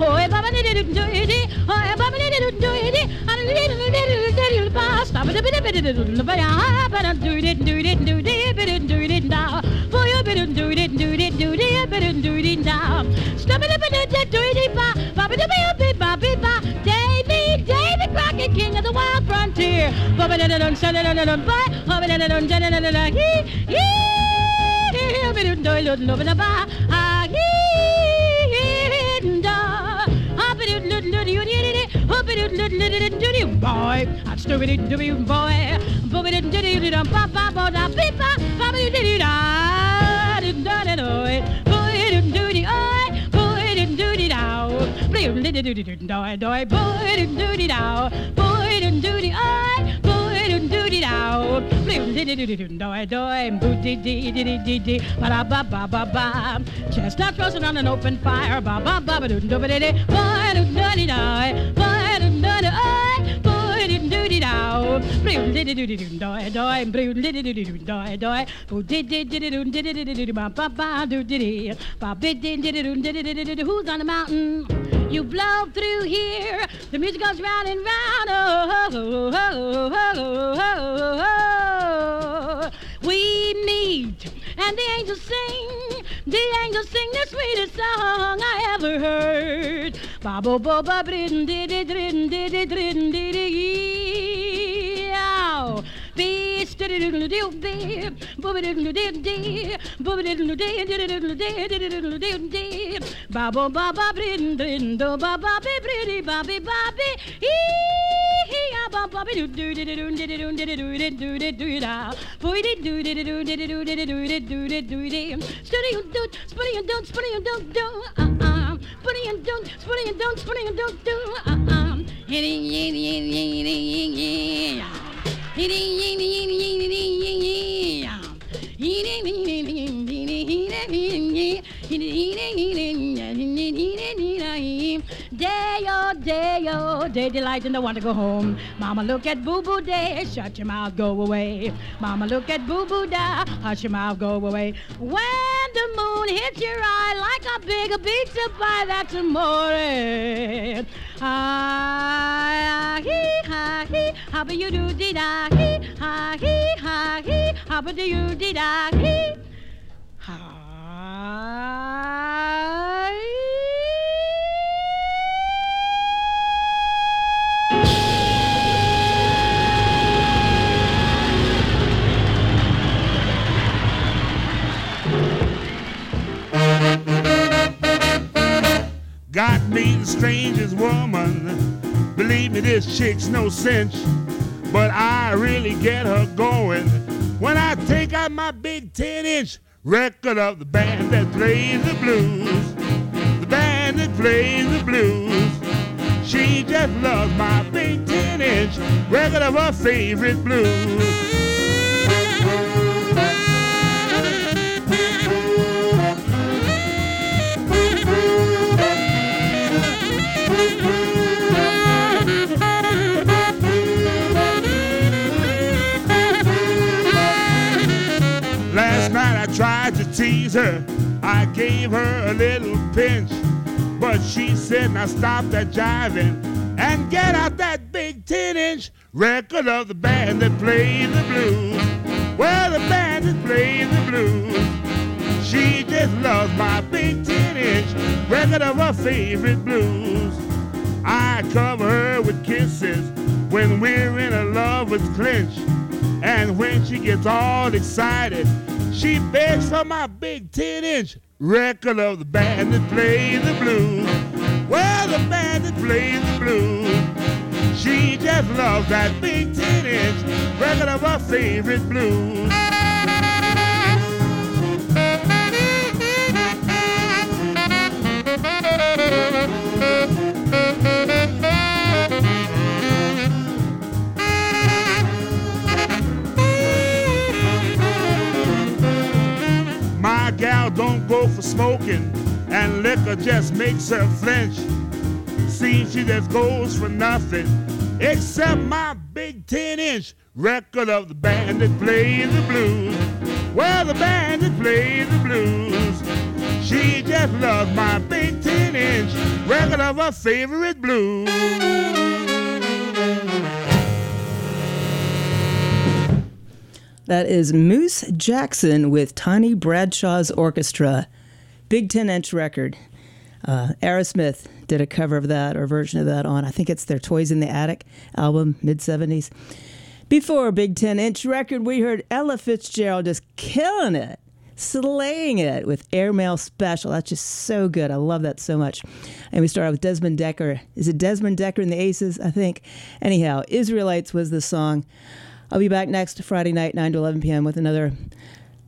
broom-doody, broom-doody, doom-doody, doom-doody, broom-doody-doody-doody-da, broom-doody-doody-doody-da, broom-doody-doody-doody-da, broom-doody, broom-doody, broom-doody, doom-doody, doom-doody, broom-doody, broom-doody, broom-doody, doom-doody, doom-doody, ee-ow, stubby-up-up-up-boo-da, Ba-dee-doo-dee-doo-da, ba-ba-boom-ba-boom-ba, ba-bee-dee-doo-da, ba-ba-ba-dee-doo-dee-doo-dee-da, ah-ba, ah-ba-dee-ba-doo, stee-dee-dee-dee-dee-dee-dee-dee-dee-dee-dee-dee-dee-dee-dee-dee-dee, ba-dee-ba-da-ba, oh, eh, ba-ba-dee-dee-doo-dee-dee, oh, eh, ba-ba-dee-dee-doo-dee-dee, ah-dee-dee-dee-dee-dee-dee-dee-dee-dee-dee-dee-dee-dee-dee-dee-dee-dee, ba-ba-da-ba-da-ba-da-doo-da, ah-ba-da-doo-dee-doo-dee-doo-dee-dee-dee-dee-dee-da, boo-yoo-ba-doo-doo-dee-doo-dee-doo-dee-doo-dee-da, stubba-da-ba-da-da-doo-dee-ba, ba-ba-da-ba-ba-ba-ba, Davy, Davy Crockett, king of the wild frontier. Ba-ba-da-da-dun, sa-da-da-da-dun, ba, ba-ba-da-da-dun, da-da-da-da-da, hee, hee, ba-doo-doo-doo-doo-ba-da-ba, ah, hee, boy, a stupid boy, boy, Chestnuts roasting on an open fire, ba ba ba ba doo doo ba doo doo who's on the mountain? You blow through here, the music goes round and round. Oh, oh, oh, oh, oh, oh. We meet, and the angels sing. The angels sing the sweetest song I ever heard. Ba bo bo ba brin di di drin di di drin di di ow. Be steady diddle doo be, booby diddle doo dee, booby diddle dee, diddle dee, diddle dee dee. Ba bo ba ba brin drin do ba ba be briddy ba be ba be ee hee ah ba be doo doo doo doo doo doo doo doo doo doo doo doo da. Boy dee doo doo doo doo doo doo doo doo doo doo doo dee. Steady and don't, spinning and don't, spinning and don't do uh uh. Spinning and don't, spinning and don't, spinning and don't do uh uh. Hitting, hitting, hitting, hitting, hitting, hitting. Day oh day oh day delight and I want to go home. Mama look at boo boo day, shut your mouth, go away. Mama look at boo boo da, hush your mouth, go away. When the moon hits your eye like a big pizza pie, that's amore. Ah, hee, ha, hee, how about you do dee da, hee, ha, hee, ha, hee, how about you dee da, hee. Got me the strangest woman. Believe me, this chick's no cinch. But I really get her going when I take out my big 10 inch record of the band that plays the blues. The band that plays the blues. She just loves my big 10 inch record of her favorite blues. Tease her. I gave her a little pinch. But she said, now stop that jiving and get out that big 10 inch record of the band that plays the blues. Well, the band that plays the blues. She just loves my big 10 inch record of her favorite blues. I cover her with kisses when we're in a lover's clinch. And when she gets all excited, She begs for my big 10 inch record of the band that plays the blues. Well, the band that plays the blues. She just loves that big 10 inch record of her favorite blues. My gal don't go for smoking, and liquor just makes her flinch. See, she just goes for nothing except my big 10 inch record of the band that plays the blues. Well, the band that plays the blues. She just loves my big 10 inch record of her favorite blues. That is Moose Jackson with Tiny Bradshaw's Orchestra. Big 10 inch record. Uh, Aerosmith did a cover of that or version of that on, I think it's their Toys in the Attic album, mid 70s. Before Big 10 inch record, we heard Ella Fitzgerald just killing it, slaying it with Airmail Special. That's just so good. I love that so much. And we started with Desmond Dekker. Is it Desmond Dekker and the Aces? I think. Anyhow, Israelites was the song. I'll be back next Friday night, 9 to 11 p.m., with another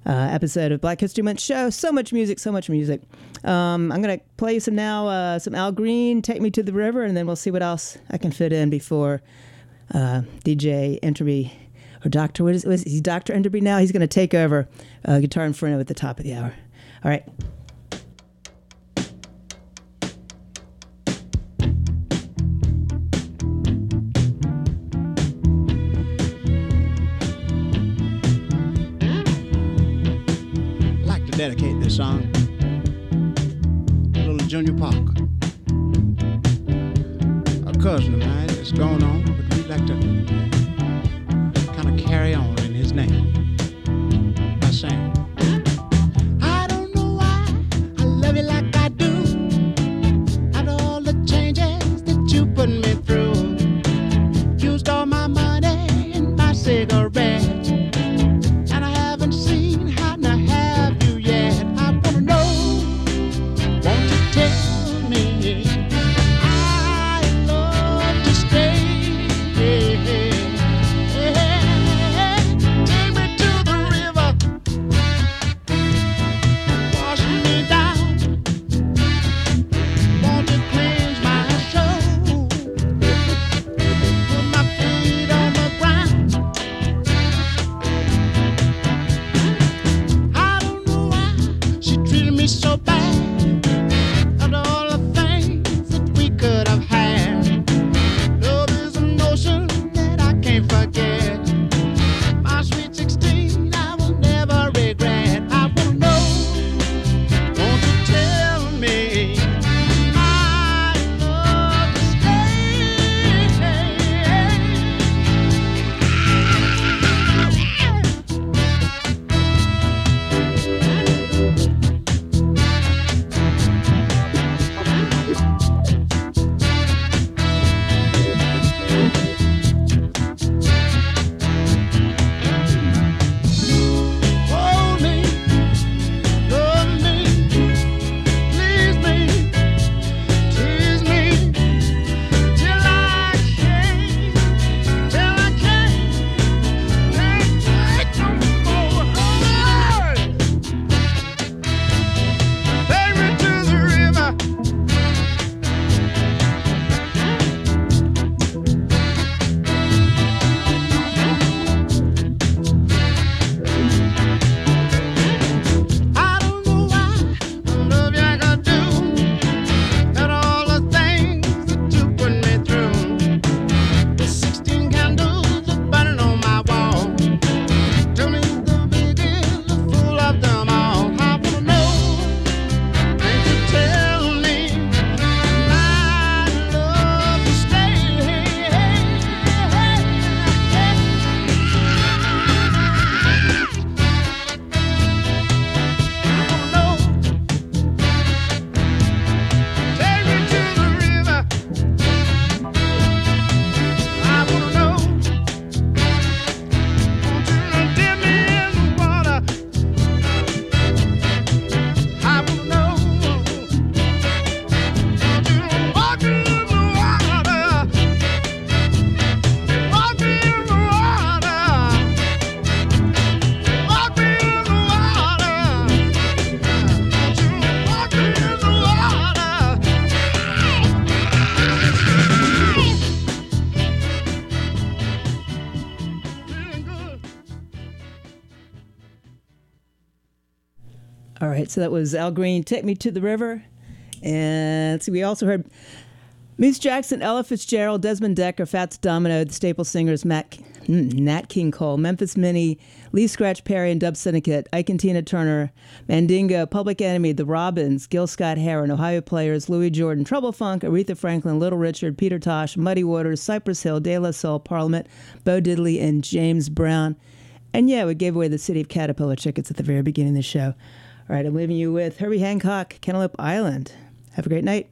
uh, episode of Black History Month show. So much music, so much music. Um, I'm going to play some now, uh, some Al Green, Take Me to the River, and then we'll see what else I can fit in before uh, DJ Enterby, or Dr. What is, what is he Dr. Enderby now? He's going to take over uh, Guitar Inferno at the top of the hour. All right. Dedicate this song to little Junior Parker. A cousin of mine that's gone on, but we'd like to so that was Al Green, Take Me to the River. And see, we also heard Moose Jackson, Ella Fitzgerald, Desmond Dekker, Fats Domino, the staple singers Matt, mm, Nat King Cole, Memphis Minnie, Lee Scratch Perry and Dub Syndicate, Ike and Tina Turner, Mandingo, Public Enemy, The Robins, Gil Scott Heron, Ohio Players, Louis Jordan, Trouble Funk, Aretha Franklin, Little Richard, Peter Tosh, Muddy Waters, Cypress Hill, De La Soul, Parliament, Bo Diddley, and James Brown. And yeah, we gave away the City of Caterpillar tickets at the very beginning of the show. All right, I'm leaving you with Herbie Hancock, Cantaloupe Island. Have a great night.